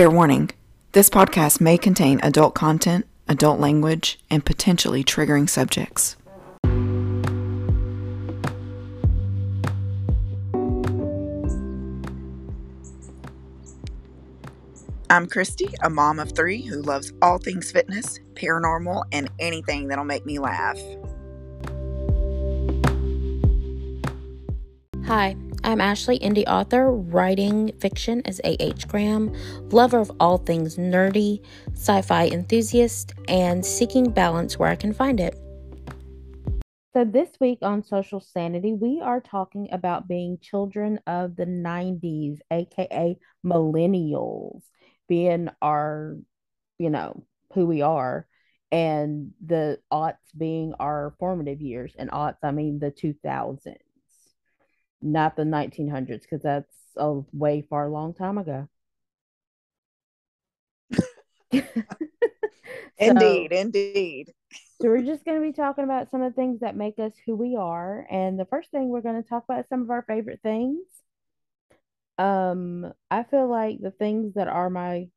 Fair warning this podcast may contain adult content, adult language, and potentially triggering subjects. I'm Christy, a mom of three who loves all things fitness, paranormal, and anything that'll make me laugh. Hi, I'm Ashley, indie author, writing fiction as A.H. Graham, lover of all things nerdy, sci fi enthusiast, and seeking balance where I can find it. So, this week on Social Sanity, we are talking about being children of the 90s, aka millennials being our, you know, who we are, and the aughts being our formative years. And aughts, I mean the 2000s, not the 1900s, because that's a way far long time ago. indeed, so, indeed. so we're just going to be talking about some of the things that make us who we are. And the first thing we're going to talk about is some of our favorite things. Um, I feel like the things that are my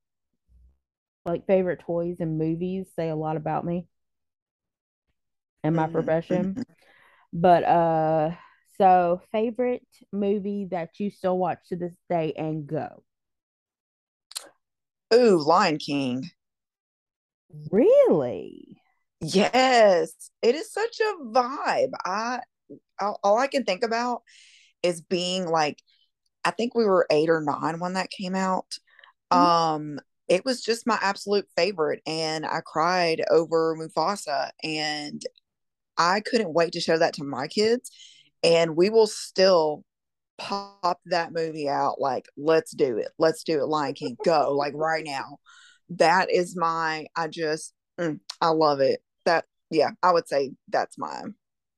like favorite toys and movies say a lot about me and my mm-hmm. profession. But uh so favorite movie that you still watch to this day and go. Ooh, Lion King. Really? Yes. It is such a vibe. I all, all I can think about is being like I think we were eight or nine when that came out. Mm-hmm. Um, it was just my absolute favorite, and I cried over Mufasa, and I couldn't wait to show that to my kids. And we will still pop that movie out like, let's do it, let's do it, Lion King, go like right now. That is my, I just, mm, I love it. That, yeah, I would say that's my,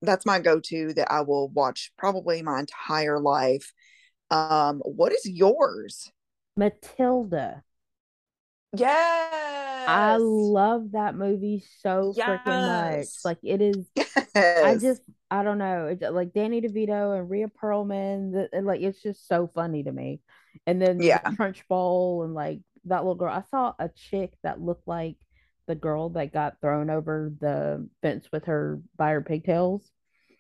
that's my go-to that I will watch probably my entire life um, what is yours? Matilda. Yes. I love that movie so yes. freaking much. Like it is yes. I just I don't know. Like Danny DeVito and Rhea Perlman. The, like it's just so funny to me. And then yeah, the Trunchbull and like that little girl. I saw a chick that looked like the girl that got thrown over the fence with her by her pigtails.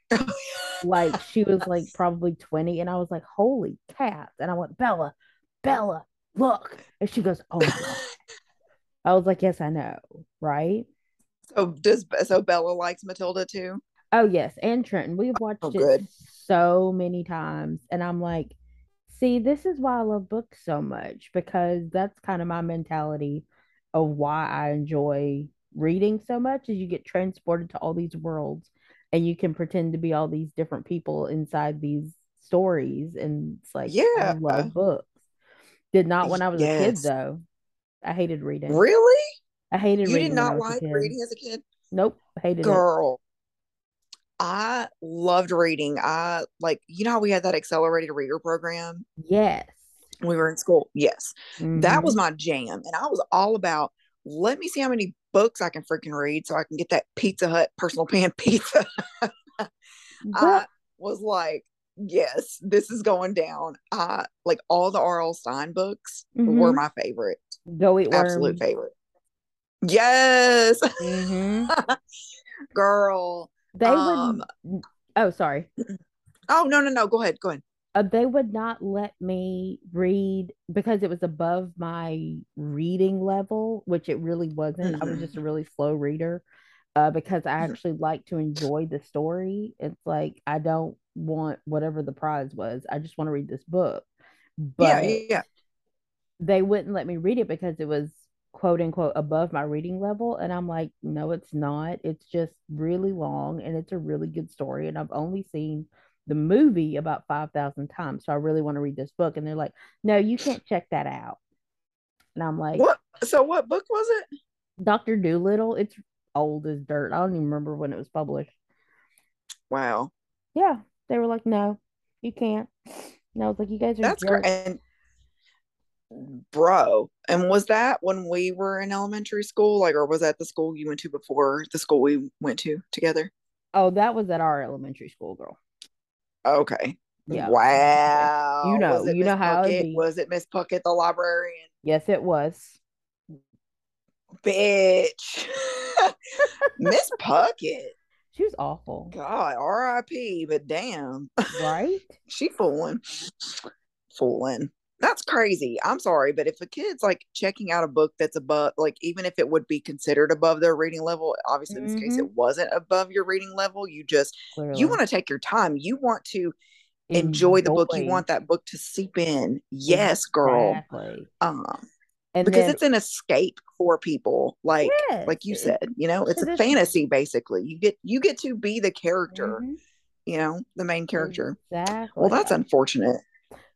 like she was like probably 20 and I was like, holy cat. And I went, Bella, Bella, look. And she goes, Oh my God. I was like, Yes, I know, right? So does so Bella likes Matilda too? Oh yes, and Trenton. We've oh, watched oh, it so many times. And I'm like, see, this is why I love books so much, because that's kind of my mentality of why I enjoy reading so much is you get transported to all these worlds and you can pretend to be all these different people inside these stories and it's like yeah I love books did not when I was yes. a kid though I hated reading really I hated you reading did not like reading as a kid nope hated girl it. I loved reading I like you know how we had that accelerated reader program yes we were in school yes mm-hmm. that was my jam and I was all about let me see how many books I can freaking read so I can get that Pizza Hut personal pan pizza. I was like, yes, this is going down. I like all the R.L. Stine books mm-hmm. were my favorite. Go eat worms. Absolute favorite. Yes. Mm-hmm. Girl. They um, would. Oh, sorry. Oh, no, no, no. Go ahead. Go ahead uh, they would not let me read because it was above my reading level, which it really wasn't. Mm-hmm. I was just a mm-hmm. really slow reader uh, because I mm-hmm. actually like to enjoy the story. It's like I don't want whatever the prize was. I just want to read this book. But yeah, yeah. they wouldn't let me read it because it was quote unquote above my reading level. And I'm like, no, it's not. It's just really long and it's a really good story. And I've only seen the movie about 5,000 times. So I really want to read this book. And they're like, no, you can't check that out. And I'm like, what? So what book was it? Dr. Dolittle. It's old as dirt. I don't even remember when it was published. Wow. Yeah. They were like, no, you can't. And I was like, you guys are That's great. And bro, and was that when we were in elementary school? Like, or was that the school you went to before the school we went to together? Oh, that was at our elementary school, girl. Okay. Yeah. Wow. You know- it you know how be. Was it Miss Puckett, the librarian? Yes, it was. Bitch. Miss Puckett. She was awful, God, R.I.P. But damn, right? she fooling. Fooling. That's crazy. I'm sorry, but if a kid's like checking out a book that's above, like even if it would be considered above their reading level, obviously in this case Mhm. it wasn't above your reading level. You just Clearly. you want to take your time. You want to enjoy the book. You want that book to seep in. Yes, girl. Exactly. Um, And because then, it's an escape for people. Like Yes, like you said, you know, it's a fantasy basically. You get you get to be the character, Mhm. you know, the main character. Exactly. Well, that's unfortunate.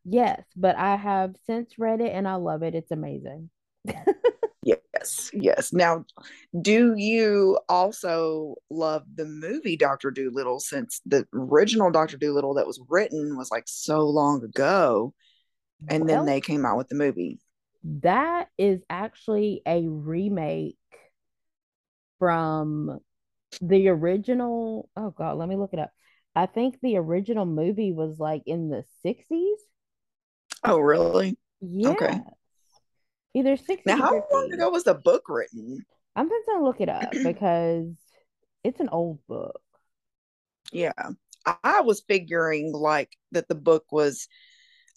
Yes, but I have since read it and I love it. It's amazing. Yes, yes. Now, do you also love the movie Doctor Dolittle since the original Doctor Dolittle that was written was like so long ago, and then they came out with the movie? that is actually a remake from the original. Oh God, let me look it up. I think the original movie was like in the 60s. Oh, really? Yeah. Either 60s Now, how long ago was the book written? I'm just gonna look it up because it's an old book. Yeah, I- was figuring like that the book was,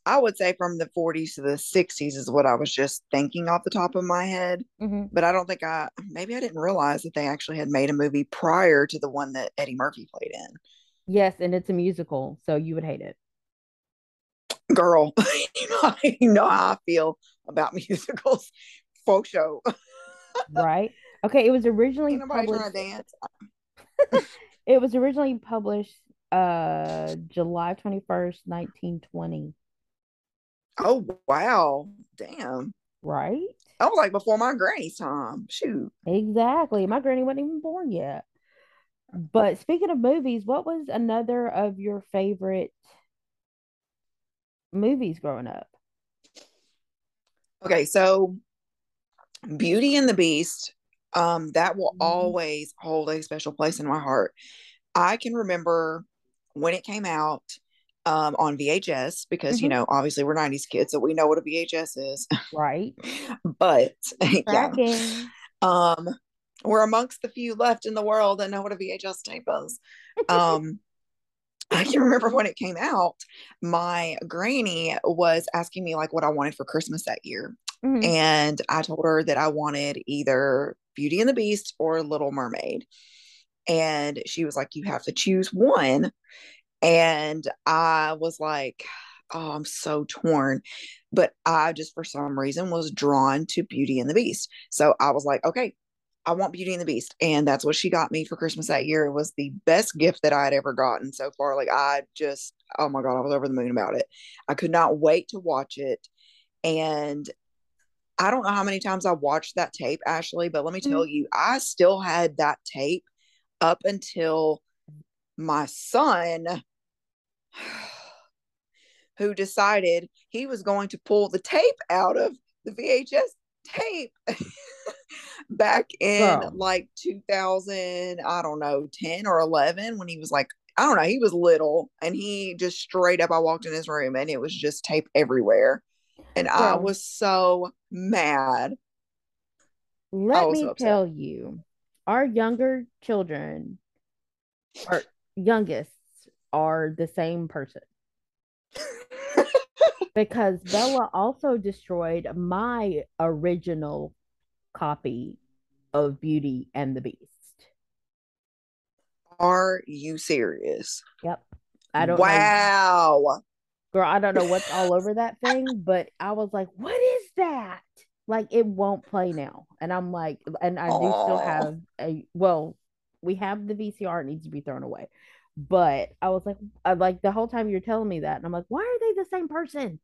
I would say from the 40s to the 60s is what I was just thinking off the top of my head. Mhm. But I don't think I, maybe I didn't realize that they actually had made a movie prior to the one that Eddie Murphy played in. Yes, and it's a musical, so you would hate it. Girl, you know, you know how I feel about musicals. Folk show. Right? Okay, it was originally published. dance. It was originally published uh July 21st, 1920. Oh, wow. Damn. Right? That was like before my granny's time. Shoot. Exactly. My granny wasn't even born yet. But speaking of movies, what was another of your favorite movies growing up? Okay, so Beauty and the Beast, um, that will Mhm. always hold a special place in my heart. I can remember when it came out um, on VHS because you Mhm. know, obviously we're 90s kids, so we know what a VHS is. Right? but yeah, um, we're amongst the few left in the world that know what a VHS tape is. Um, I can remember when it came out, my granny was asking me like what I wanted for Christmas that year. Mhm. And I told her that I wanted either Beauty and the Beast or Little Mermaid. And she was like, You have to choose one. And I was like, Oh, I'm so torn. But I just, for some reason, was drawn to Beauty and the Beast. So I was like, Okay, I want Beauty and the Beast. And that's what she got me for Christmas that year. It was the best gift that I had ever gotten so far. Like, I just, oh my God, I was over the moon about it. I could not wait to watch it. And I don't know how many times I watched that tape, Ashley, but let me mm-hmm. tell you, I still had that tape up until my son, who decided he was going to pull the tape out of the VHS tape back in Girl. like 2000, I don't know, 10 or 11 when he was like, I don't know, he was little and he just straight up, I walked in his room and it was just tape everywhere. And I was so mad. Let me so tell you, our younger children, our youngest, are the same person because Bella also destroyed my original copy of Beauty and the Beast. Are you serious? Yep. I don't know, wow. girl, I don't know what's all over that thing, but I was like, what is that? Like it won't play now. And I'm like, and I do still have a well, we have the VCR, it needs to be thrown away. But I was like, I, like the whole time you're telling me that, and I'm like, why are they the same person?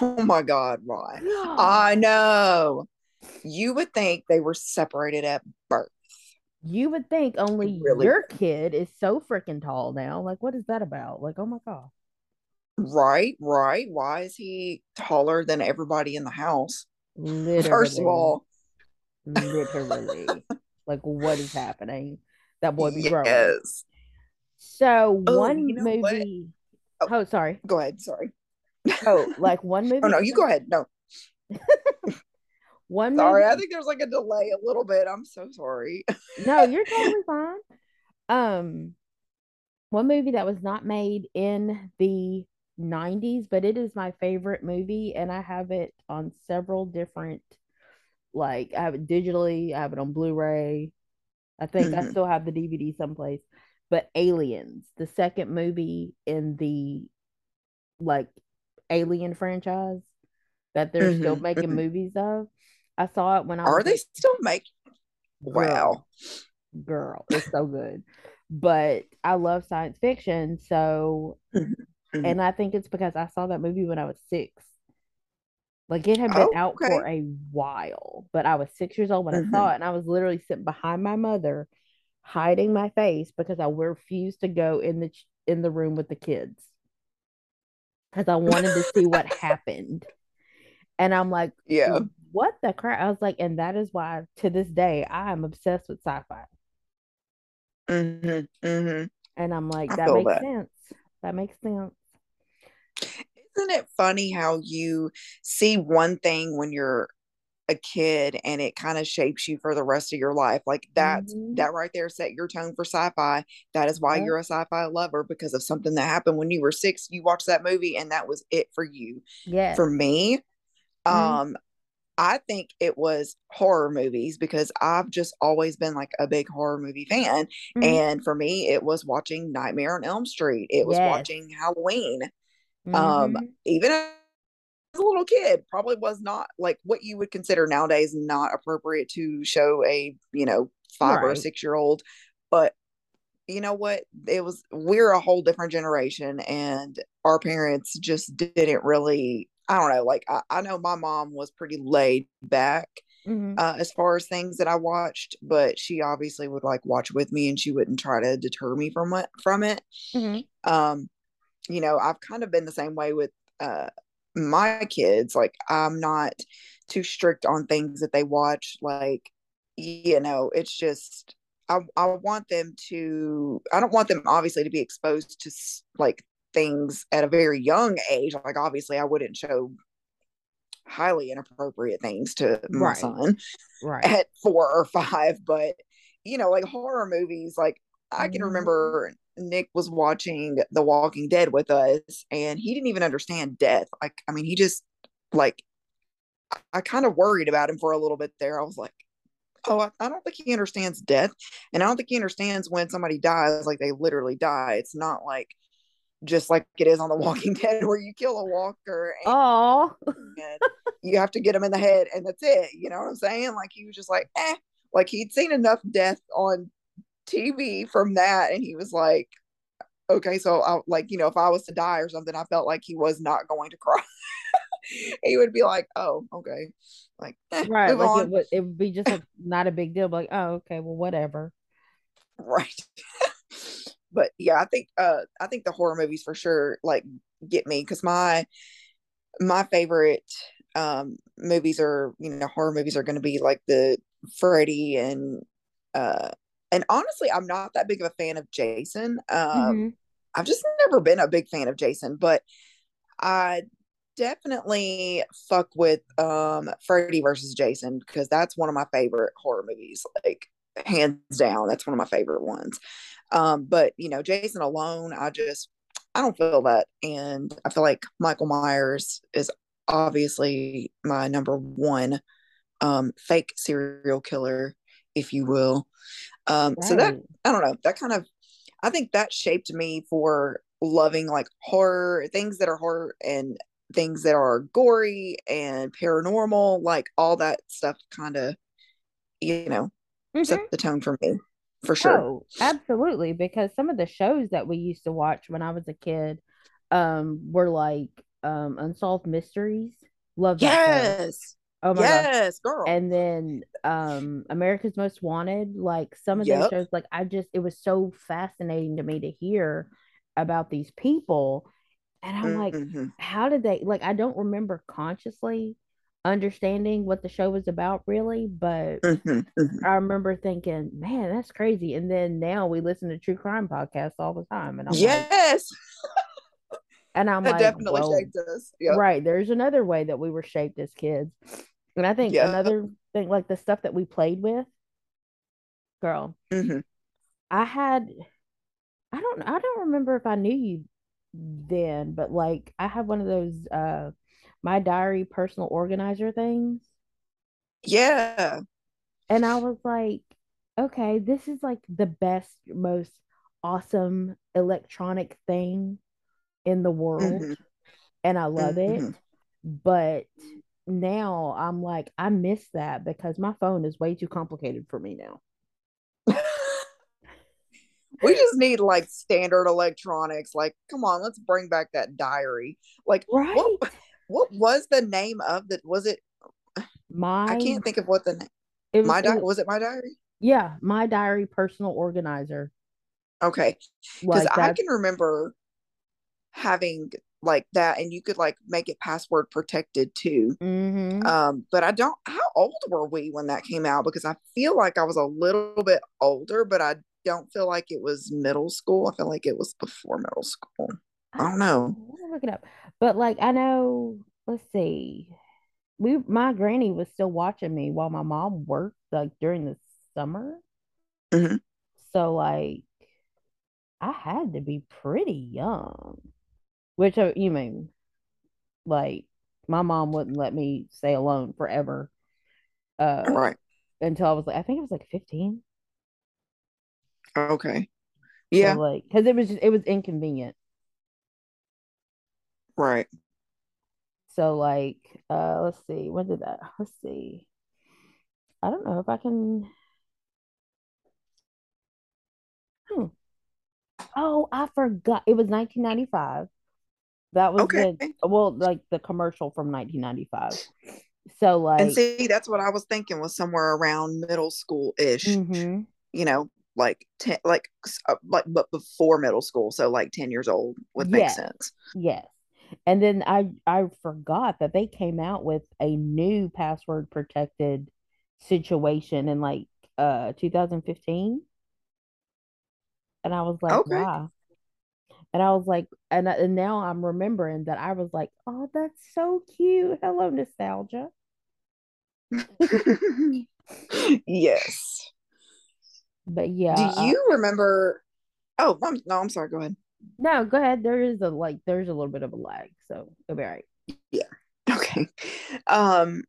Oh my God, why? Yeah. I know. You would think they were separated at birth. You would think only really your kid is so freaking tall now. Like, what is that about? Like, oh my God. Right, right. Why is he taller than everybody in the house? Literally. First of all, literally. like, what is happening? That boy be growing. yes. So Oh, one you know what? movie. Oh, oh sorry. Go ahead. Sorry. Oh, like one oh, movie. oh no, you go ahead. No. one sorry. I think there's like a delay a little bit. I'm so sorry. no, you're totally fine. Um one movie that was not made in the 90s, but it is my favorite movie and I have it on several different like I have it digitally, I have it on Blu-ray. I think mm-hmm. I still have the DVD someplace. But Aliens, the second movie in the like Alien franchise that they're mm-hmm. still making mm-hmm. movies of. I saw it when I Are they still making Wow. Girl, it's so good. But I love science fiction, so. And I think it's because I saw that movie when I was six. Like it had been out for a while, but I was six years old when mm-hmm. I saw mm-hmm. it, and I was literally sitting behind my mother, hiding my face because I refused to go in the in the room with the kids because I wanted to see what happened. And I'm like, yeah, what the crap? I was like, and that is why to this day I am obsessed with sci-fi. Mm-hmm, mm-hmm. And I'm like, that makes that. sense. That makes sense. Isn't it funny how you see one thing when you're a kid and it kind of shapes you for the rest of your life? Like that mm-hmm. that right there set your tone for sci-fi. That is why you're a sci-fi lover because of something that happened when you were 6, you watched that movie and that was it for you. Yeah. For me, mm-hmm. um I think it was horror movies because I've just always been like a big horror movie fan. Mm-hmm. And for me, it was watching Nightmare on Elm Street. It was yes. watching Halloween. Um, mm-hmm. Um, even as a little kid, probably was not like what you would consider nowadays not appropriate to show a, you know, five right. or six year old. But you know what? It was, we're a whole different generation and our parents just didn't really I don't know, like I, I know my mom was pretty laid back mm-hmm. uh, as far as things that I watched, but she obviously would like watch with me and she wouldn't try to deter me from what from it. Mm-hmm. Um, you know, I've kind of been the same way with uh my kids. Like I'm not too strict on things that they watch. Like, you know, it's just I, I want them to i don't want them obviously to be exposed to like things at a very young age. Like obviously I wouldn't show highly inappropriate things to my right. son right. at four or five, but you know, like horror movies, like I can mm-hmm. remember Nick was watching The Walking Dead with us and he didn't even understand death. Like, I mean, he just like I, I kind of worried about him for a little bit there. I was like, oh, I, I, don't think he understands death. And I don't think he understands when somebody dies, like they literally die. It's not like just like it is on The Walking Dead, where you kill a walker. Oh, you have to get him in the head, and that's it. You know what I'm saying? Like he was just like, eh, like he'd seen enough death on TV from that, and he was like, okay, so I like you know if I was to die or something, I felt like he was not going to cry. he would be like, oh, okay, like eh, right, like it would, it would be just a, not a big deal, but like, oh, okay, well, whatever. Right but yeah, I think uh I think the horror movies for sure like get me because my my favorite um movies are you know horror movies are going to be like the Freddy and uh and honestly I'm not that big of a fan of Jason. Um mm-hmm. I've just never been a big fan of Jason, but I definitely fuck with um Freddy versus Jason because that's one of my favorite horror movies like hands down that's one of my favorite ones um, but you know, Jason alone, I just I don't feel that, and I feel like Michael Myers is obviously my number one um, fake serial killer, if you will. Um, right. So that I don't know, that kind of I think that shaped me for loving like horror things that are horror and things that are gory and paranormal, like all that stuff kind of, you know, mm-hmm. set the tone for me for sure. Oh, absolutely. Because some of the shows that we used to watch when I was a kid um were like um Unsolved Mysteries. Love that. Yes. Oh my yes, God. girl. And then um America's Most Wanted, like some of yep. those shows, like I just it was so fascinating to me to hear about these people. And I'm mm-hmm. like, how did they like I don't remember consciously understanding what the show was about really but mm-hmm, mm-hmm. i remember thinking man that's crazy and then now we listen to true crime podcasts all the time and I'm yes like, And I'm That like, definitely well, shaped us. Yep. right. There's another way that we were shaped as kids. And I think Yep. another thing, like the stuff that we played with, girl, Mhm. I had, I don't, I don't remember if I knew you then, but like I had one of those, uh, my diary personal organizer things. Yeah. And I was like, okay, this is like the best, most awesome electronic thing in the world. Mhm. And I love it. Mhm. But now I'm like, I miss that because my phone is way too complicated for me now. we just need like standard electronics. Like, come on, let's bring back that diary. Like, Right. what what was the name of the? Was it? My I can't think of what the name. it was, My it diary was- it my diary? yeah, my diary personal organizer. Okay, because Like I can remember having like that, and you could like make it password protected too. hmm Um, but I don't. How old were we when that came out? Because I feel like I was a little bit older, but I don't feel like it was middle school. I feel like it was before middle school. I don't know. Look it up. But like I know, let's see. We my granny was still watching me while my mom worked like during the summer. Mhm. So like I had to be pretty young. Which uh, you mean like my mom wouldn't let me stay alone forever. Uh Right. until I was like I think it was like 15. Okay. So Yeah. like because it was just it was inconvenient. Right. So like uh let's see, when did that let's see. I don't know if I can Hmm. Oh, I forgot. It was 1995. That was Okay. the well, like the commercial from 1995. So like, And see, that's what I was thinking was somewhere around middle school ish. mhm. You know, like ten, like uh, like but before middle school, so like ten years old would make Yes. sense. Yes. And then I I forgot that they came out with a new password protected situation in like uh 2015. And I was like, Okay. wow. And I was like, and, I- and now I'm remembering that I was like, oh, that's so cute. Hello, nostalgia. yes. But yeah, Do uh, you remember? Oh, I'm, no, I'm sorry. Go ahead. No, go ahead. There is a like, there's a little bit of a lag, so it'll be all right. Yeah. Okay. Um,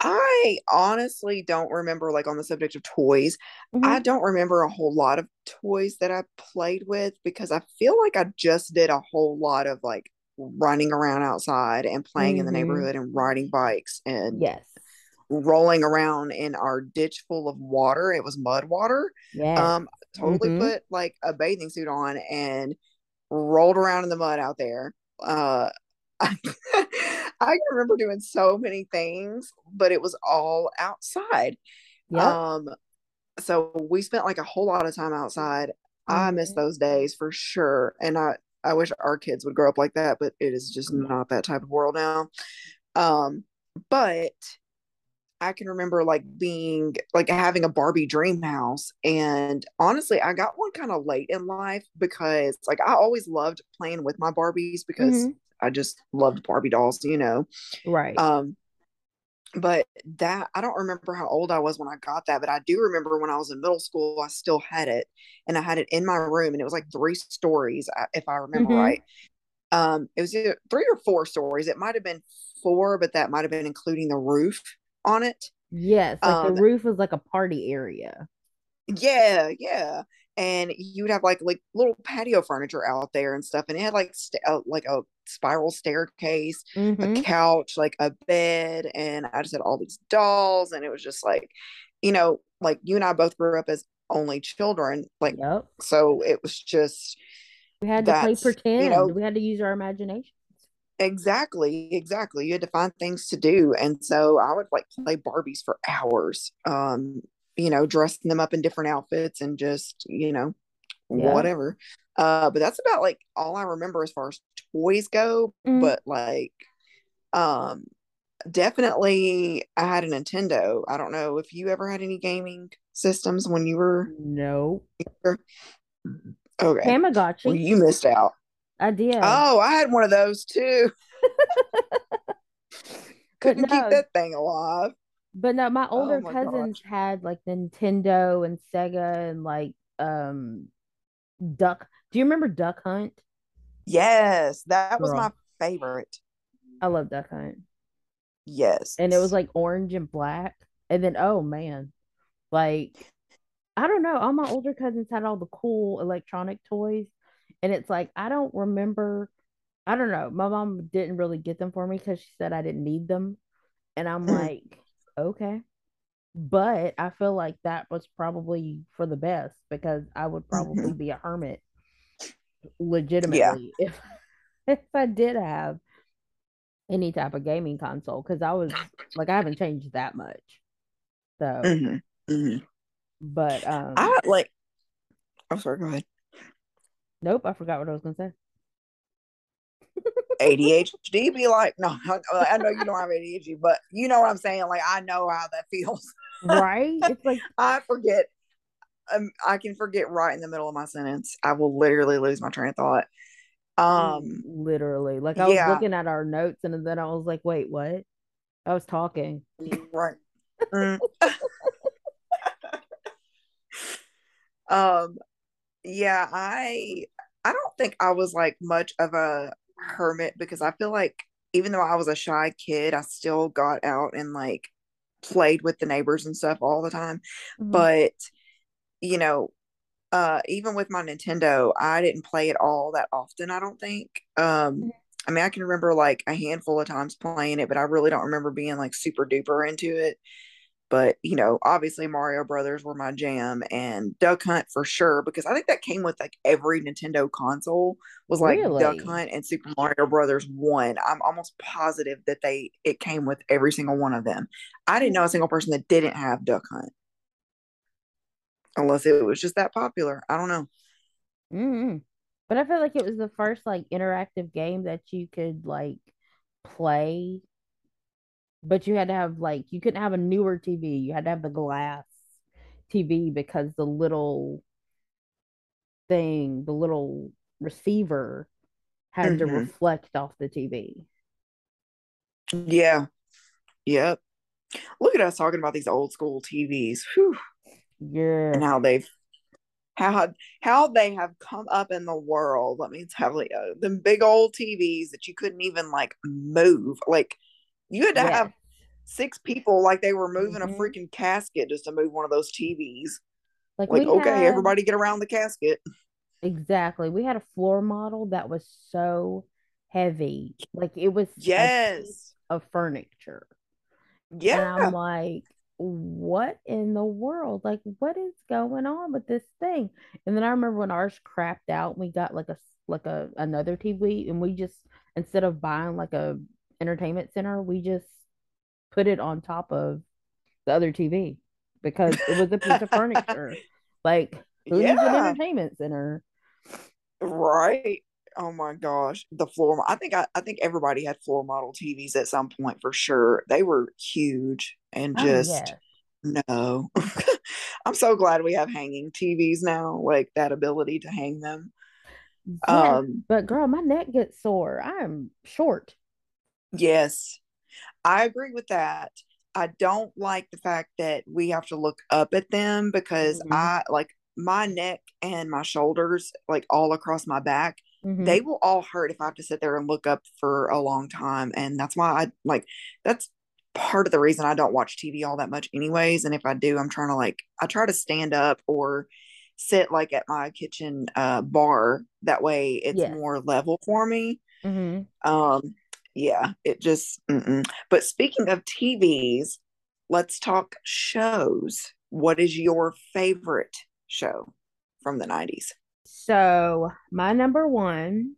I honestly don't remember, like on the subject of toys, I Mhm. don't remember a whole lot of toys that I played with because I feel like I just did a whole lot of like running around outside and playing in the Mhm. neighborhood and riding bikes and Yes, rolling around in our ditch full of water. It was mud water. yes. Um, totally Mhm. put like a bathing suit on and rolled around in the mud out there. Uh, I, I can remember doing so many things, but it was all outside. Yep. Um, so we spent like a whole lot of time outside. I miss Mhm. those days for sure. And I, I wish our kids would grow up like that, but it is just not that type of world now. Um, but I can remember like being like having a Barbie dream house. And honestly, I got one kind of late in life because like I always loved playing with my Barbies because Mhm. I just loved Barbie dolls, you know. Right. Um, but that I don't remember how old I was when I got that, but I do remember when I was in middle school, I still had it and I had it in my room and it was like three stories, uh, if I remember Mhm. right. Um, it was three or four stories. It might have been four, but that might have been including the roof on it. Yes, like Um, the roof was like a party area. Yeah, yeah. And you would have like like little patio furniture out there and stuff, and it had like st- uh, like a spiral staircase, a Mm-hmm. couch, like a bed, and I just had all these dolls, and it was just like, you know, like you and I both grew up as only children, like Yep. so it was just We had to play that's you pretend. know We had to use our imagination. Exactly exactly you had to find things to do, and so I would like play Barbies for hours, um, you know, dressing them up in different outfits and just you know Yeah. whatever. Uh, but that's about like all I remember as far as toys go. Mhm. But like, um, definitely I had a Nintendo. I don't know if you ever had any gaming systems when you were No. okay. Well, Tamagotchi. you missed out. I did. Oh, I had one of those too. Couldn't no. keep that thing alive. But no, my older Oh my cousins gosh. had like Nintendo and Sega and like um Duck. Do you remember Duck Hunt? Yes, that was my favorite. I love Duck Hunt. Yes. And it was like orange and black. And then oh man, like I don't know, all my older cousins had all the cool electronic toys. And it's like I don't remember I don't know. My mom didn't really get them for me because she said I didn't need them. And I'm like, okay. But I feel like that was probably for the best because I would probably Mhm. be a hermit Yeah. legitimately if if I did have any type of gaming console because I was like I haven't changed that much. So, hmm hmm but um I like. I'm sorry. Go ahead. Nope, I forgot what I was gonna say. ADHD be like, no, I, know you don't have ADHD, but you know what I'm saying. Like, I know how that feels. Right? It's like I forget. Um, I can forget right in the middle of my sentence. I will literally lose my train of thought. Um, literally like I was yeah, looking at our notes and then I was like, wait, what? I was talking. right. Mm. Um, yeah, I I don't think I was like much of a hermit because I feel like even though I was a shy kid, I still got out and like played with the neighbors and stuff all the time. Mhm. But, you know, uh even with my Nintendo, I didn't play it all that often, I don't think. Um I mean, I can remember like a handful of times playing it, but I really don't remember being like super duper into it. But, you know, obviously Mario Brothers were my jam and Duck Hunt for sure, because I think that came with like every Nintendo console was like Duck Hunt and Super Mario Brothers 1. I'm almost positive that they it came with every single one of them. I didn't know a single person that didn't have Duck Hunt unless it was just that popular. I don't know. hmm But I feel like it was the first like interactive game that you could like play, but you had to have like you couldn't have a newer TV. You had to have the glass TV because the little thing, the little receiver had to hmm reflect off the TV. Yeah. Yep. Look at us talking about these old school TVs. Whew. And how they've how how they have come up in the world. Let me tell you, them big old TVs that you couldn't even like move. Like you had to Yes. have six people, like they were moving a hmm freaking casket just to move one of those TVs. Like Like, okay, had everybody get around the casket. exactly. We had a floor model that was so heavy. Like it was a Yes. of furniture. Yeah. And I'm like, what in the world? Like, what is going on with this thing? And then I remember when ours crapped out, we got like a like a another TV, and we just instead of buying like a entertainment center, we just put it on top of the other TV because it was a piece of furniture. Like, who needs an entertainment center? Right. Oh my gosh. The floor I think I, I think everybody had floor model TVs at some point for sure. They were huge and Oh just no. I'm so glad we have hanging TVs now, like that ability to hang them. Yes. Um But girl, my neck gets sore. I'm short. Yes, I agree with that. I don't like the fact that we have to look up at them because hmm I like my neck and my shoulders, like all across my back, hmm they will all hurt if I have to sit there and look up for a long time. And that's why I like that's part of the reason I don't watch TV all that much, anyways. And if I do, I'm trying to like, I try to stand up or sit like at my kitchen uh, bar. That way it's Yes. more level for me. hmm Um, yeah, it just, mm-mm. but speaking of TVs, let's talk shows. What is your favorite show from the 90s? So my number one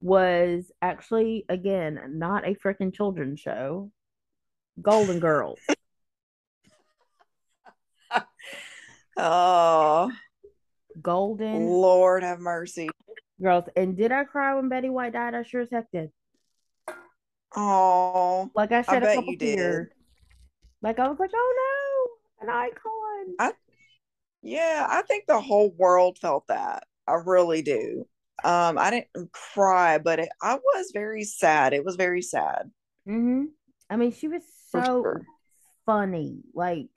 was actually again not a freaking children's show. Golden Girls. Oh, Golden Lord have mercy. Girls. And did I cry when Betty White died? I sure as heck did. Oh, Like I said shed a couple you did. tears. Like I was like, oh no, an icon. I, yeah, I think the whole world felt that. I really do. Um, I didn't cry, but it, I was very sad. It was very sad. Mm-hmm. I mean, she was so sure. funny, like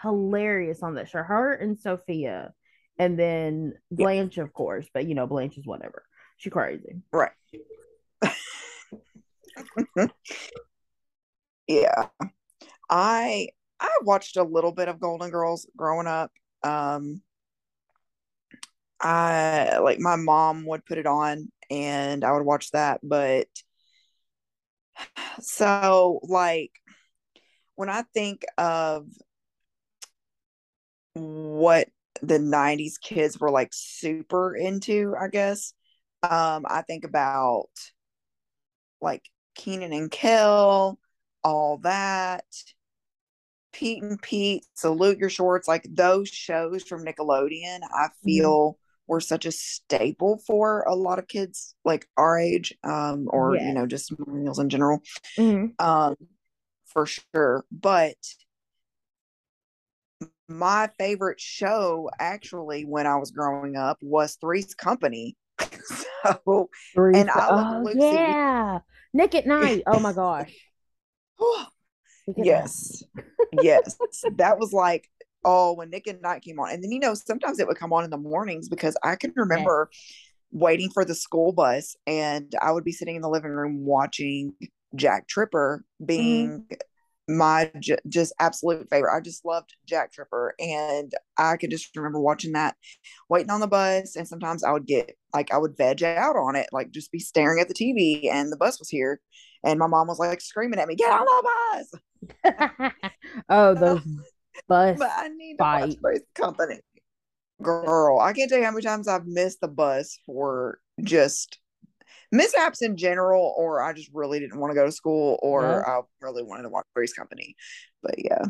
hilarious on that show. Her and Sophia, and then Blanche, yeah. of course. But you know, Blanche is whatever. She crazy, right? yeah, I I watched a little bit of Golden Girls growing up. Um, I like my mom would put it on and I would watch that, but so like when I think of what the 90s kids were like super into, I guess, um, I think about like Kenan and Kel, all that. Pete and Pete, Salute Your Shorts, like those shows from Nickelodeon, I mm-hmm. feel were such a staple for a lot of kids like our age, um, or you know, just millennials in general. Mm-hmm. Um, for sure. But my favorite show actually when I was growing up was Three's Company. so Three's, and I oh, yeah. Nick at Night. Oh my gosh. yes. yes. That was like oh, when Nick at Night came on. And then, you know, sometimes it would come on in the mornings because I can remember waiting for the school bus and I would be sitting in the living room watching Jack Tripper being mm-hmm. My j- just absolute favorite. I just loved Jack Tripper. And I could just remember watching that, waiting on the bus. And sometimes I would get like, I would veg out on it, like just be staring at the TV and the bus was here. And my mom was like screaming at me, get on the bus. oh, those bus but I need to watch Company. Girl, I can't tell you how many times I've missed the bus for just mishaps in general, or I just really didn't want to go to school, or yeah. I really wanted to watch Three's Company. But yeah.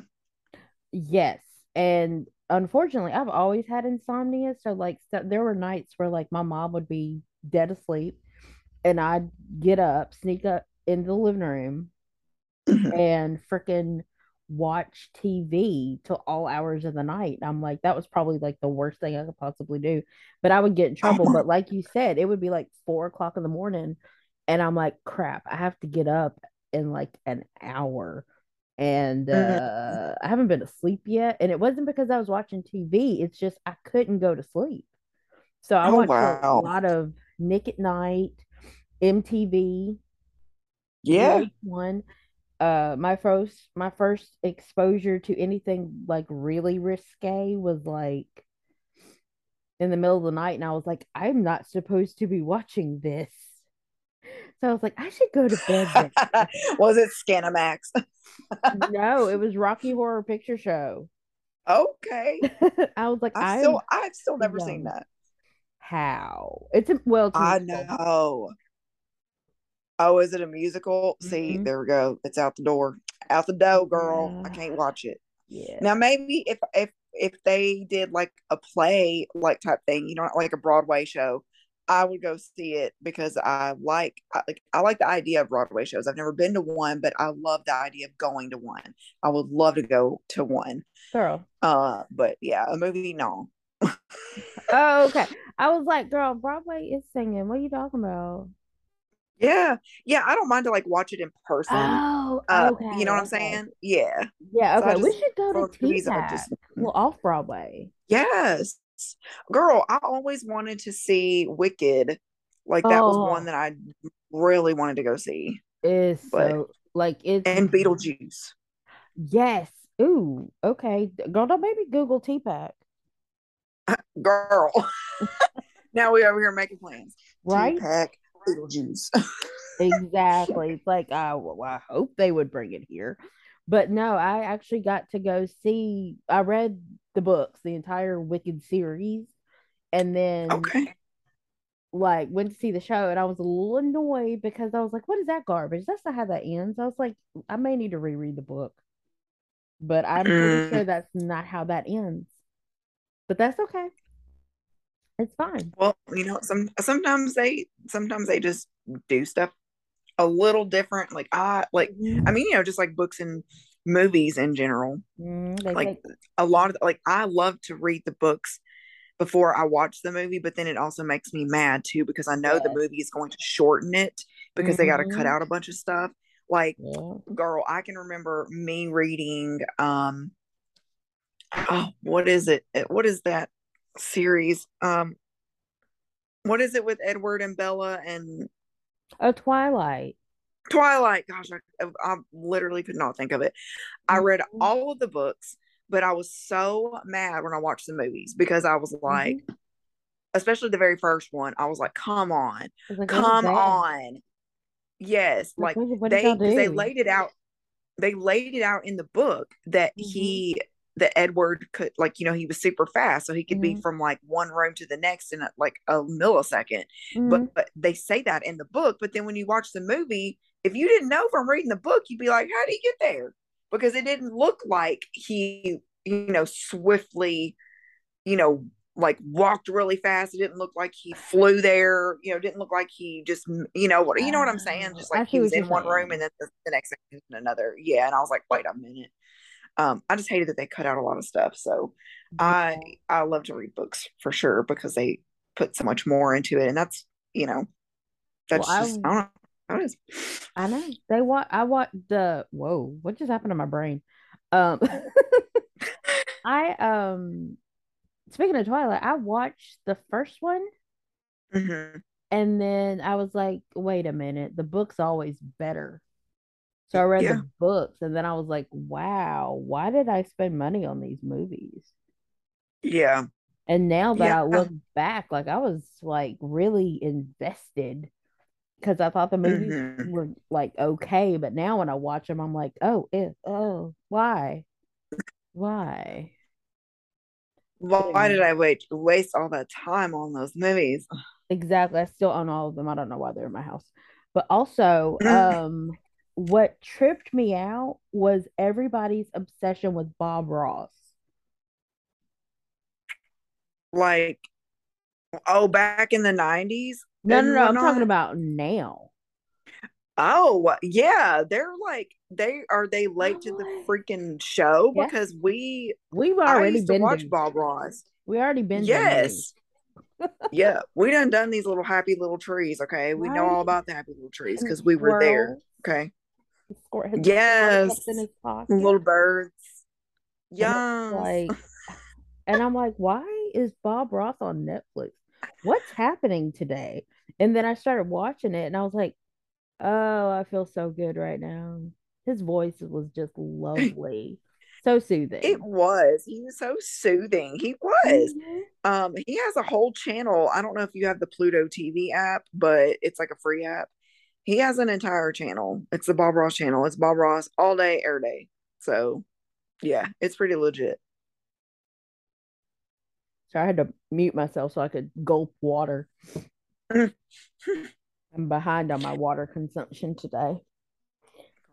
Yes. And unfortunately, I've always had insomnia. So, like, so there were nights where, like, my mom would be dead asleep, and I'd get up, sneak up in the living room, mm-hmm. and freaking watch TV till all hours of the night. I'm like, that was probably like the worst thing I could possibly do. But I would get in trouble. but like you said, it would be like four o'clock in the morning. And I'm like, crap, I have to get up in like an hour. And mm-hmm. uh, I haven't been asleep yet. And it wasn't because I was watching TV, it's just I couldn't go to sleep. So I oh, watched wow. a lot of Nick at Night, MTV. Yeah. One uh my first my first exposure to anything like really risque was like in the middle of the night and I was like I'm not supposed to be watching this. So I was like I should go to bed. was it Skinamax? no, it was Rocky Horror Picture Show. Okay. I was like I still I've still never young. seen that. How? It's a well it's I know. Oh, is it a musical? Mm-hmm. See, there we go. It's out the door. Out the door, girl. Yeah. I can't watch it. Yeah. Now maybe if if if they did like a play like type thing, you know, like a Broadway show, I would go see it because I like I, like I like the idea of Broadway shows. I've never been to one, but I love the idea of going to one. I would love to go to one. Girl. Uh, but yeah, a movie, no. oh, okay. I was like, girl, Broadway is singing. What are you talking about? Yeah, yeah, I don't mind to like watch it in person. Oh, uh, okay. You know what I'm saying? Yeah. Yeah. Okay. So we should go to TPAC. Just... Well, off Broadway. Yes, girl. I always wanted to see Wicked. Like that oh. was one that I really wanted to go see. Is so like it and Beetlejuice. Yes. Ooh. Okay. Girl, don't maybe Google TPAC. Girl. now we over here making plans. Right. TPAC Beetlejuice. exactly. It's like, uh, well, I hope they would bring it here. But no, I actually got to go see, I read the books, the entire Wicked series. And then, okay. like, went to see the show. And I was a little annoyed because I was like, what is that garbage? That's not how that ends. I was like, I may need to reread the book. But I'm pretty mm. sure that's not how that ends. But that's okay. It's fine. Well, you know, some sometimes they sometimes they just do stuff a little different. Like I like mm-hmm. I mean, you know, just like books and movies in general. Mm, like take... a lot of like I love to read the books before I watch the movie, but then it also makes me mad too because I know the movie is going to shorten it because they got to cut out a bunch of stuff. Like, Yeah. girl, I can remember me reading um oh, what is it? What is that series? Um what is it with Edward and Bella and Oh, Twilight. Twilight? Gosh, I, I literally could not think of it. I read Mhm. all of the books, but I was so mad when I watched the movies because I was like, Mhm. especially the very first one, I was like, come on, like, come on. Yes, Like, like what, what they they laid it out they laid it out in the book that Mhm. he that Edward could like you know he was super fast so he could be Mhm. from like one room to the next in a, like a millisecond. Mhm. but, but they say that in the book but then when you watch the movie if you didn't know from reading the book you'd be like how did he get there? Because it didn't look like he you know swiftly you know like walked really fast. It didn't look like he flew there you know it didn't look like he just you know what you know what i'm saying? Oh, just like he was in one room and then the, the next thing in another. Yeah and i was like wait a minute um i just hated that they cut out a lot of stuff so i i love to read books for sure because they put so much more into it and that's you know that's I just i don't know how it is I know they watch. I watched the. Whoa! What just happened to my brain? Um, I um. Speaking of Twilight, I watched the first one, hmm and then I was like, wait a minute, the book's always better. So I read yeah the books, and then I was like, wow, why did I spend money on these movies? yeah And now that yeah I look back, like I was like really invested because I thought the movies hmm were like okay, but now when I watch them, I'm like, oh, it, oh, why, why? Why did i wait waste all that time on those movies exactly. I still own all of them. I don't know why they're in my house. But also, Mm, um, what tripped me out was everybody's obsession with Bob Ross. like oh back in the 90s No, no, no. I'm talking about now. oh uh, yeah they're like they are they late to the freaking show Yes, because we we've already been watch bob ross We already been yes yeah we done done these little happy little trees okay we know all right? about the happy little trees because we were there okay The squirrel had the squirrels up in yes his pocket. little birds yeah like, and I'm like, why is Bob Ross on Netflix? What's happening today? And then I started watching it and I was like, oh, I feel so good right now. His voice was just lovely. So soothing. it was he was so soothing he was Mhm. Um, he has a whole channel. I don't know if you have the Pluto TV app, but it's like a free app. He has an entire channel. It's the Bob Ross channel. It's Bob Ross all day, every day. So yeah, it's pretty legit. So I had to mute myself so I could gulp water. I'm behind on my water consumption today.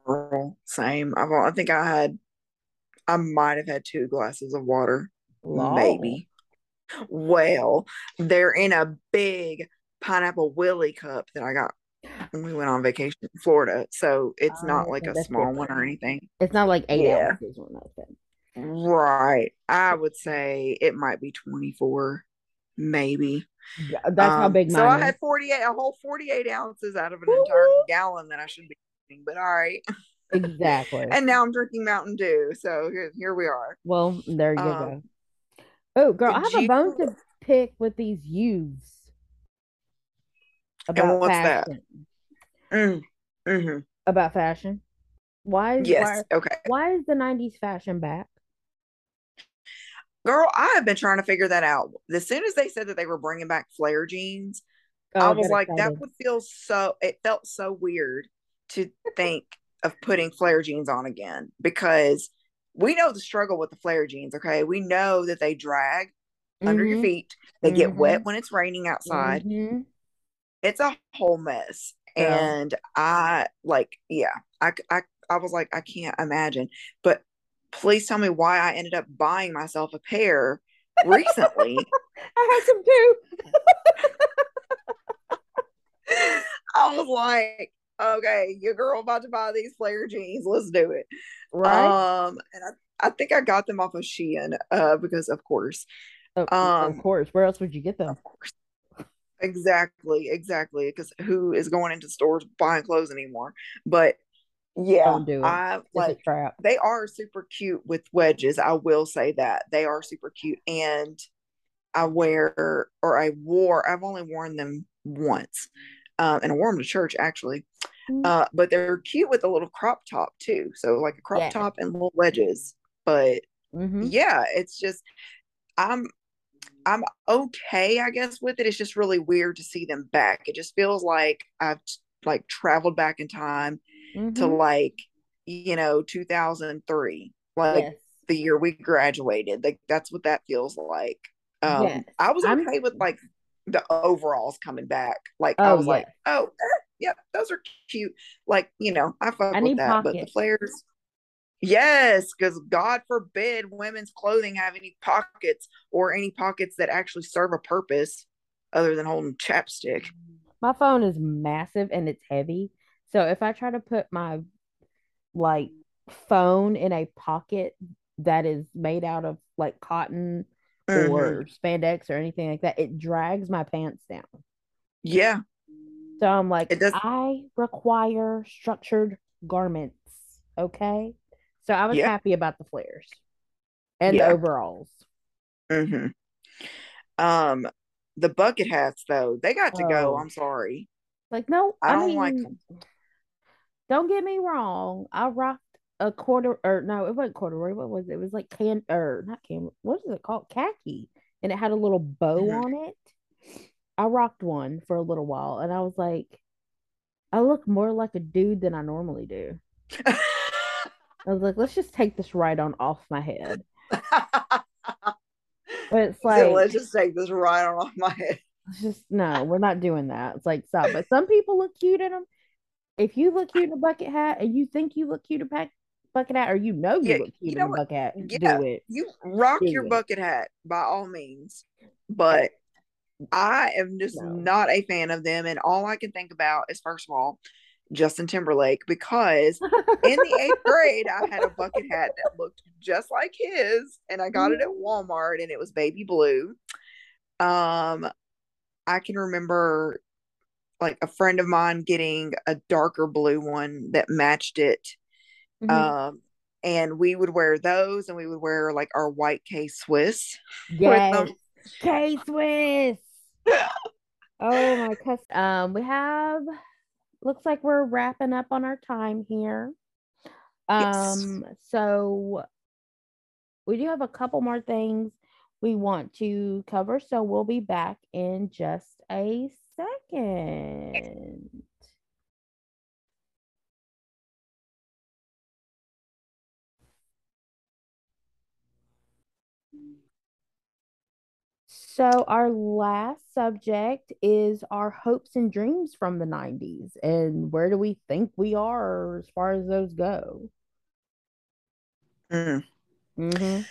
Girl, same. I've, I think I had, I might have had two glasses of water, Lol. maybe. Well, they're in a big pineapple willy cup that I got we went on vacation in Florida. So it's not Oh, like a small one or anything. It's not like eight Yeah. ounces or nothing. Right. I would say it might be 24, maybe. Yeah, That's how Um, big so I is. had 48, a whole 48 ounces out of an entire gallon that I should be drinking, but all right. Exactly. And now I'm drinking Mountain Dew. So here, here we are. Well, there you Um, go. Oh, girl, I have a bone to pick with these youths and about what's that? Mm, hmm About fashion. Why is why Yes. Okay. why is the 90s fashion back? Girl, I have been trying to figure that out. As soon as they said that they were bringing back flare jeans, Oh, I was like, that would feel so, it felt so weird to think of putting flare jeans on again because we know the struggle with the flare jeans. Okay. We know that they drag under your Mm-hmm. feet, they get Mm-hmm. wet when it's raining outside. Mm-hmm. It's a whole mess. And I like, yeah, I, I, I was like, I can't imagine. But please tell me why I ended up buying myself a pair recently. I had some too. I was like, okay, your girl about to buy these flare jeans. Let's do it. Right? Um, and I, I think I got them off of Shein, uh, because of course. Of, um, of course. Where else would you get them? Of course. Exactly, exactly. Because who is going into stores buying clothes anymore? But yeah, do I like they are super cute with wedges. I will say that they are super cute, and I wear or I wore. I've only worn them once, um, and I wore them to church actually. Mm-hmm. Uh, but they're cute with a little crop top too. So like a crop yeah. top and little wedges. But mm-hmm. yeah, it's just I'm I'm okay, I guess, with it. It's just really weird to see them back. It just feels like I've like traveled back in time mm-hmm. to like, you know, 2003, like yes. the year we graduated. Like that's what that feels like. Um, yes. I was okay I'm... with like the overalls coming back. Like oh, I was like, oh, eh, yeah, those are cute. Like you know, I fuck I with that. Pockets. But the flares, yes, because God forbid women's clothing have any pockets or any pockets that actually serve a purpose other than holding chapstick. My phone is massive and it's heavy, so if I try to put my like phone in a pocket that is made out of like cotton mm-hmm. or spandex or anything like that, it drags my pants down. Yeah. So I'm like, I require structured garments. Okay. So I was yeah. happy about the flares and yeah. the overalls. Mm-hmm. Um, the bucket hats though, they got to oh. go. I'm sorry. Like, no, I, I don't mean, like them. Don't get me wrong. I rocked a quarter or no, it wasn't corduroy. What was it? It was like can or not can. What is it called? Khaki, and it had a little bow mm-hmm. on it. I rocked one for a little while, and I was like, I look more like a dude than I normally do. I was like, let's just take this right on off my head. but it's like, so let's just take this right on off my head. It's just no, we're not doing that. It's like stop. But some people look cute in them. If you look cute in a bucket hat and you think you look cute in a bucket hat, or you know you yeah, look cute you know in a bucket hat, yeah, do it. You rock do your it. bucket hat by all means, but I am just no. not a fan of them. And all I can think about is first of all, Justin Timberlake, because in the eighth grade, I had a bucket hat that looked just like his, and I got it at mm-hmm. Walmart, and it was baby blue. Um, I can remember like a friend of mine getting a darker blue one that matched it. Mm-hmm. Um, and we would wear those, and we would wear like our white K Swiss. Yes, K Swiss. oh my gosh. Um, we have looks like we're wrapping up on our time here. Um, yes. so we do have a couple more things we want to cover, so we'll be back in just a second. So, our last subject is our hopes and dreams from the 90s. And where do we think we are as far as those go? Mm. Mm-hmm.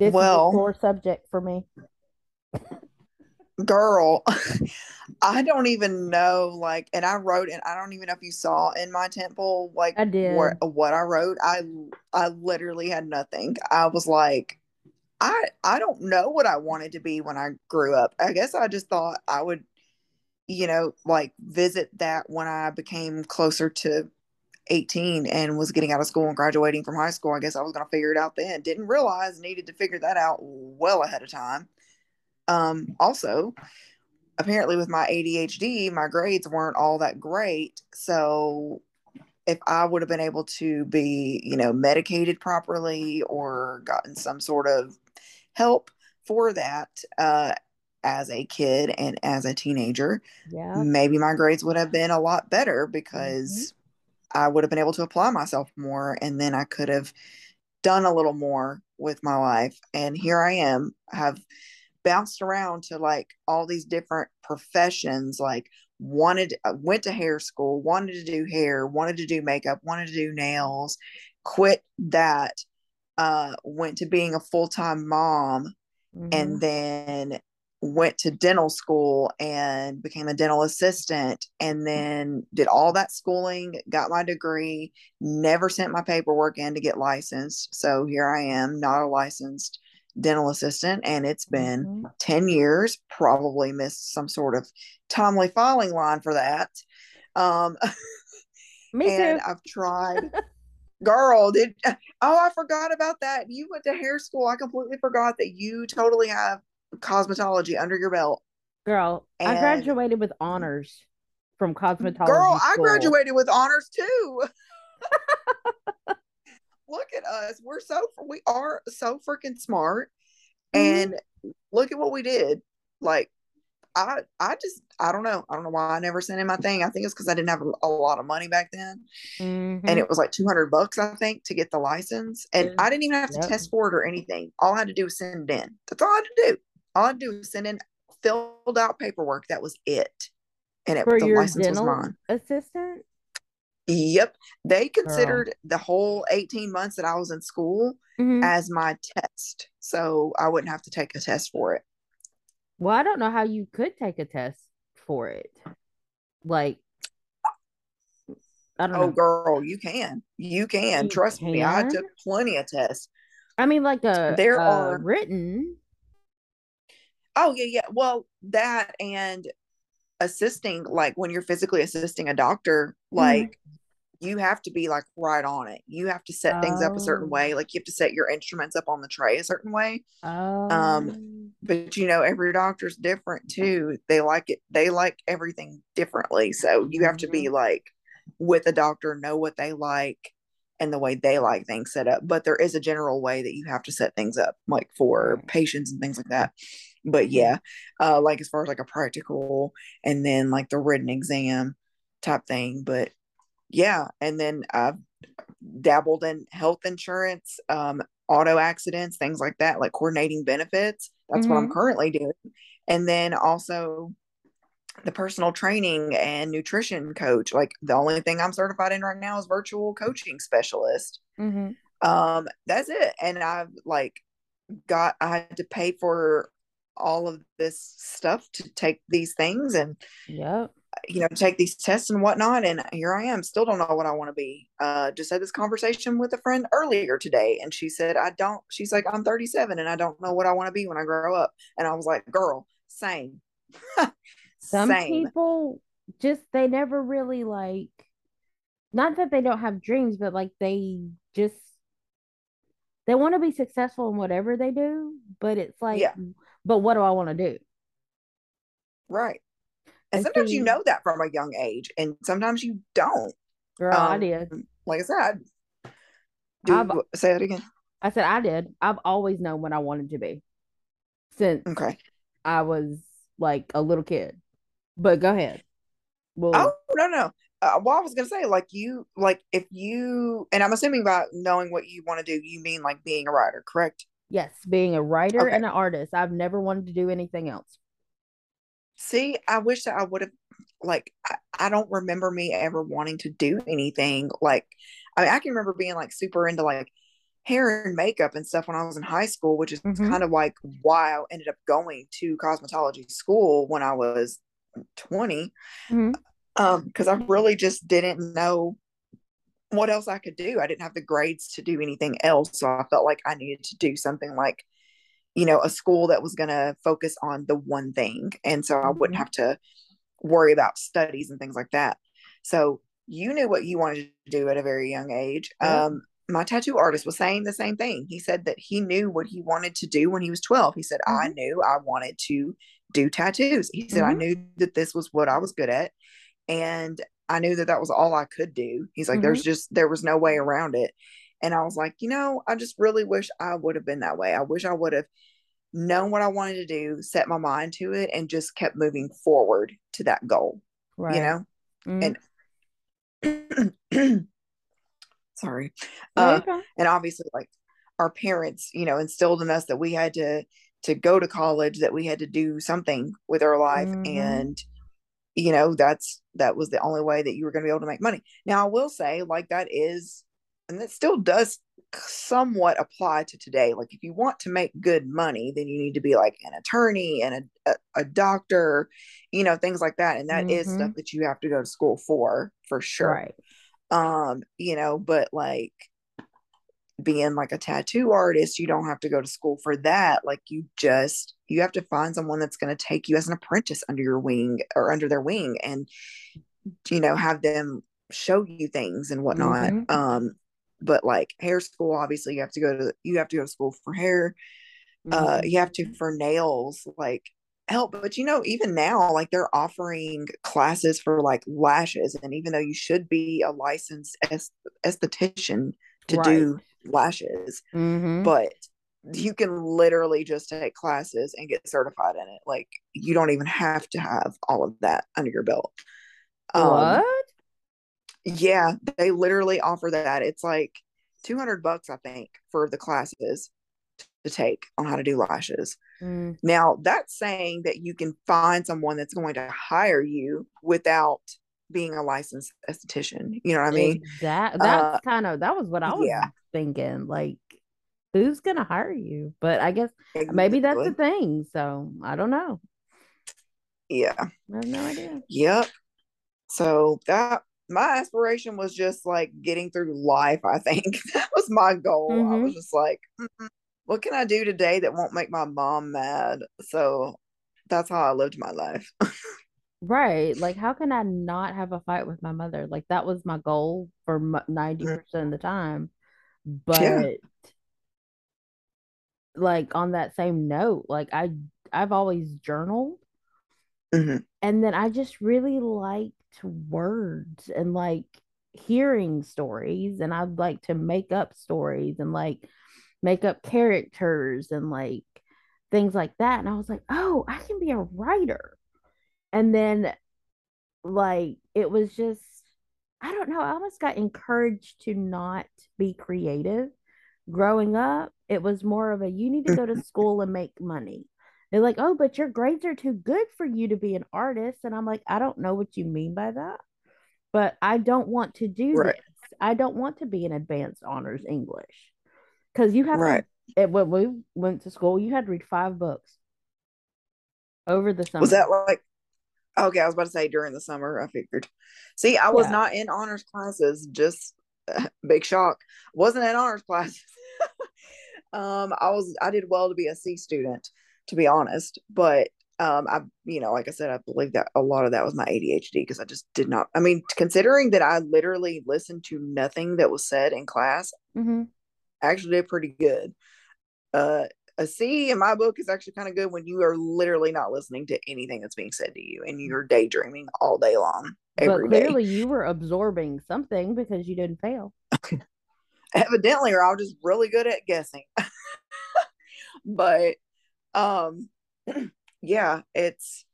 This well, is a core subject for me. Girl, I don't even know. Like, and I wrote, and I don't even know if you saw in my temple, like, I did what, what I wrote. I, I literally had nothing. I was like, I I don't know what I wanted to be when I grew up. I guess I just thought I would, you know, like visit that when I became closer to 18 and was getting out of school and graduating from high school. I guess I was going to figure it out then. Didn't realize needed to figure that out well ahead of time. Um, also, apparently with my ADHD, my grades weren't all that great. So if I would have been able to be, you know, medicated properly or gotten some sort of help for that uh, as a kid and as a teenager, yeah. maybe my grades would have been a lot better because mm-hmm. I would have been able to apply myself more and then I could have done a little more with my life. And here I am, have bounced around to like all these different professions, like wanted uh, went to hair school, wanted to do hair, wanted to do makeup, wanted to do nails, quit that uh, went to being a full time mom mm-hmm. and then went to dental school and became a dental assistant and then did all that schooling, got my degree, never sent my paperwork in to get licensed. So here I am, not a licensed dental assistant and it's been mm-hmm. 10 years probably missed some sort of timely filing line for that um me and too i've tried girl did oh i forgot about that you went to hair school i completely forgot that you totally have cosmetology under your belt girl and i graduated with honors from cosmetology girl school. i graduated with honors too look at us. We're so we are so freaking smart. Mm-hmm. And look at what we did. Like I I just I don't know. I don't know why I never sent in my thing. I think it's because I didn't have a, a, lot of money back then. Mm-hmm. And it was like 200 bucks, I think, to get the license. And I didn't even have to yep. test for it or anything. All I had to do was send it in. That's all I had to do. All I had to do was send in filled out paperwork. That was it. And it for the license was mine. Assistant? Yep. They considered Girl. the whole 18 months that I was in school mm-hmm. as my test. So I wouldn't have to take a test for it. Well, I don't know how you could take a test for it. Like, I don't oh, know. girl, you can. You can. You Trust can? me. I took plenty of tests. I mean, like a there are written. Oh yeah, yeah. Well, that and assisting, like when you're physically assisting a doctor, like mm-hmm you have to be like right on it. You have to set oh. things up a certain way. Oh. Like you have to set your instruments up on the tray a certain way. Oh. Um, but you know, every doctor's different too. They like it, they like everything differently. So you have to be mm-hmm. like with a doctor, know what they like and the way they like things set up. But there is a general way that you have to set things up, like for patients and things like that. But mm-hmm. yeah, uh, like as far as like a practical and then like the written exam type thing. But yeah and then i've dabbled in health insurance um, auto accidents things like that like coordinating benefits that's mm-hmm. what i'm mm-hmm. currently doing and then also the personal training and nutrition coach like the only thing i'm certified in right now is virtual coaching specialist mm-hmm. um that's it and i've like got i had to pay for all of this stuff to take these things and yep you know, take these tests and whatnot. And here I am, still don't know what I want to be. Uh, just had this conversation with a friend earlier today, and she said, I don't, she's like, I'm 37 and I don't know what I want to be when I grow up. And I was like, girl, same. Some same. people just, they never really like, not that they don't have dreams, but like they just, they want to be successful in whatever they do, but it's like, yeah. but what do I want to do? Right. And, sometimes you know that from a young age, and sometimes you don't. Girl, um, I did. Like I said, do I've, say it again. I said I did. I've always known what I wanted to be since okay. I was like a little kid. But go ahead. Well, oh no no. Uh, well, I was gonna say like you like if you and I'm assuming by knowing what you want to do, you mean like being a writer, correct? Yes, being a writer okay. and an artist. I've never wanted to do anything else. See, I wish that I would have like I, I, don't remember me ever wanting to do anything like I mean I can remember being like super into like hair and makeup and stuff when I was in high school, which is mm-hmm. kind of like why I ended up going to cosmetology school when I was 20. Mm-hmm. Um, because I really just didn't know what else I could do. I didn't have the grades to do anything else. So I felt like I needed to do something like you know, a school that was going to focus on the one thing. And so I wouldn't mm-hmm. have to worry about studies and things like that. So you knew what you wanted to do at a very young age. Yeah. Um, my tattoo artist was saying the same thing. He said that he knew what he wanted to do when he was 12. He said, mm-hmm. I knew I wanted to do tattoos. He said, mm-hmm. I knew that this was what I was good at. And I knew that that was all I could do. He's like, there's mm-hmm. just, there was no way around it. And I was like, you know, I just really wish I would have been that way. I wish I would have known what I wanted to do, set my mind to it, and just kept moving forward to that goal. Right. You know? Mm-hmm. And sorry. Uh, okay. and obviously like our parents, you know, instilled in us that we had to to go to college, that we had to do something with our life. Mm-hmm. And you know, that's that was the only way that you were going to be able to make money. Now I will say, like that is and that still does somewhat apply to today. Like if you want to make good money, then you need to be like an attorney and a, a, a doctor, you know, things like that. And that mm-hmm. is stuff mm-hmm. that you have to go to school for, for sure. Right. Um, you know, but like being like a tattoo artist, you don't have to go to school for that. Like you just you have to find someone that's going to take you as an apprentice under your wing or under their wing and you know have them show you things and whatnot. Mm-hmm. Um but like hair school obviously you have to go to you have to go to school for hair. Uh, mm-hmm. Uh you have to for nails like help but you know even now like they're offering classes for like lashes and even though you should be a licensed esthetician to right. do lashes mm-hmm. but you can literally just take classes and get certified in it like you don't even have to have all of that under your belt um, what yeah they literally offer that it's like 200 bucks i think for the classes to take on how to do lashes mm. now that's saying that you can find someone that's going to hire you without being a licensed esthetician. You know what I mean? That that's uh, kind of that was what I was yeah. thinking. Like, who's gonna hire you? But I guess exactly. maybe that's the thing. So I don't know. Yeah. I have no idea. Yep. So that my aspiration was just like getting through life. I think that was my goal. Mm-hmm. I was just like, what can I do today that won't make my mom mad? So that's how I lived my life. Right. Like, how can I not have a fight with my mother? Like, that was my goal for 90% of the time. But, yeah. like, on that same note, like, I, I've always journaled. Mm-hmm. And then I just really liked words and like hearing stories. And I'd like to make up stories and like make up characters and like things like that. And I was like, oh, I can be a writer and then like it was just I don't know, I almost got encouraged to not be creative. Growing up, it was more of a you need to go to school and make money. They're like, oh, but your grades are too good for you to be an artist. And I'm like, I don't know what you mean by that, but I don't want to do right. this. I don't want to be an advanced honors English because you have right. to, when we went to school, you had to read five books over the summer. Was that like Okay, I was about to say during the summer. I figured. See, I was yeah. not in honors classes. Just uh, big shock. Wasn't in honors classes. um, I was. I did well to be a C student, to be honest. But um, I, you know, like I said, I believe that a lot of that was my ADHD because I just did not. I mean, considering that I literally listened to nothing that was said in class, mm-hmm. actually did pretty good. Uh, a C in my book is actually kind of good when you are literally not listening to anything that's being said to you and you're daydreaming all day long. but clearly, day. you were absorbing something because you didn't fail. Evidently, or I was just really good at guessing. but, um, yeah, it's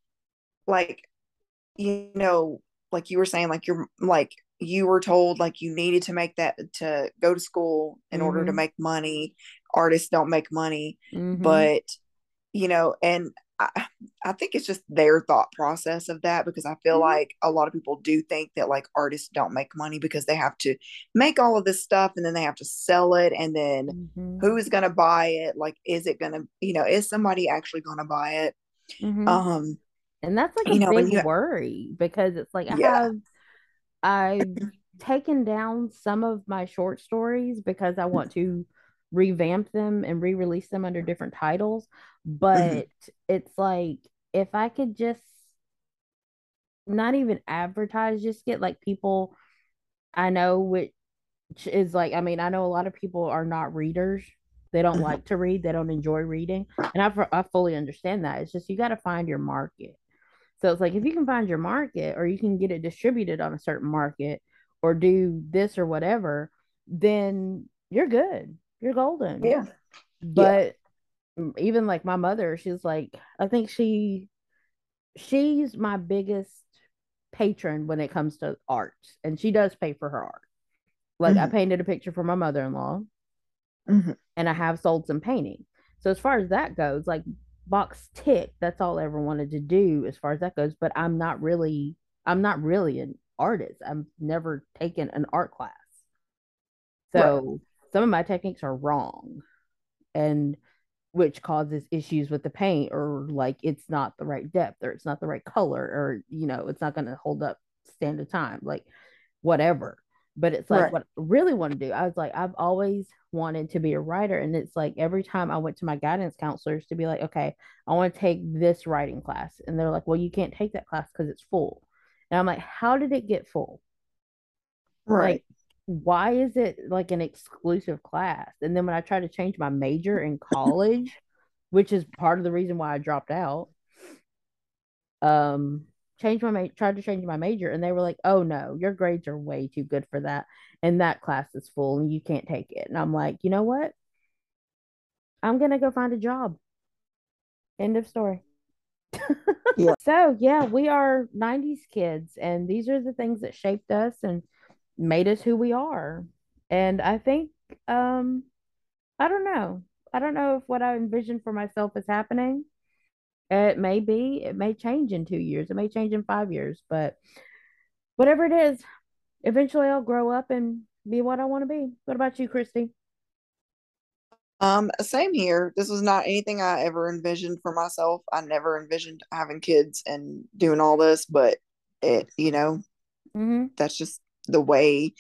like, you know, like you were saying, like you're like you were told like you needed to make that to go to school in mm-hmm. order to mm-hmm. make money artists don't make money mm-hmm. but you know and I, I think it's just their thought process of that because I feel mm-hmm. like a lot of people do think that like artists don't make money because they have to make all of this stuff and then they have to sell it and then mm-hmm. who's going to buy it like is it going to you know is somebody actually going to buy it mm-hmm. um and that's like a know, big you, worry because it's like I yeah. have I've taken down some of my short stories because I want to revamp them and re-release them under different titles. But it's like if i could just not even advertise just get like people i know which is like i mean i know a lot of people are not readers they don't like to read they don't enjoy reading and i, I fully understand that it's just you got to find your market so it's like if you can find your market or you can get it distributed on a certain market or do this or whatever then you're good you're golden. Yeah. But yeah. Even like my mother, she's like, I think she she's my biggest patron when it comes to art. And she does pay for her art. Like mm-hmm. I painted a picture for my mother-in-law. Mm-hmm. And I have sold some painting. So as far as that goes, like box tick, that's all I ever wanted to do as far as that goes. But I'm not really I'm not really an artist. I've never taken an art class. So right some of my techniques are wrong and which causes issues with the paint or like it's not the right depth or it's not the right color or you know it's not going to hold up stand of time like whatever but it's like right. what I really want to do. I was like, I've always wanted to be a writer. And it's like every time I went to my guidance counselors to be like, okay, I want to take this writing class. And they're like, well, you can't take that class because it's full. And I'm like, how did it get full? Right. Like, why is it like an exclusive class? And then when I tried to change my major in college, which is part of the reason why I dropped out, um, changed my ma- tried to change my major and they were like, "Oh no, your grades are way too good for that and that class is full and you can't take it." And I'm like, "You know what? I'm going to go find a job." End of story. yeah. So, yeah, we are 90s kids and these are the things that shaped us and made us who we are. And I think um I don't know. I don't know if what I envisioned for myself is happening it may be, it may change in two years, it may change in five years, but whatever it is, eventually I'll grow up and be what I want to be. What about you, Christy? Um, same here. This was not anything I ever envisioned for myself. I never envisioned having kids and doing all this, but it, you know, mm-hmm. that's just the way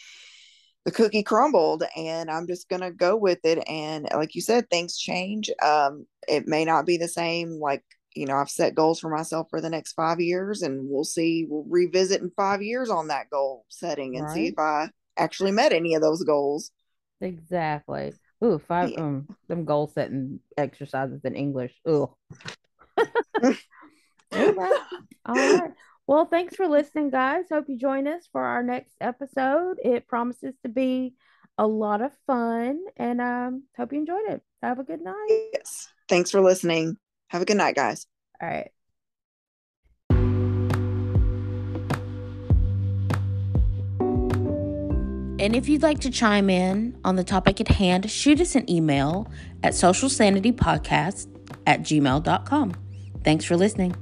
the cookie crumbled and i'm just gonna go with it and like you said things change um it may not be the same like you know, I've set goals for myself for the next five years, and we'll see. We'll revisit in five years on that goal setting and right. see if I actually met any of those goals. Exactly. Ooh, five yeah. um them goal setting exercises in English. Ooh. All right. Well, thanks for listening, guys. Hope you join us for our next episode. It promises to be a lot of fun, and um, hope you enjoyed it. Have a good night. Yes. Thanks for listening. Have a good night, guys. All right. And if you'd like to chime in on the topic at hand, shoot us an email at socialsanitypodcast at gmail.com. Thanks for listening.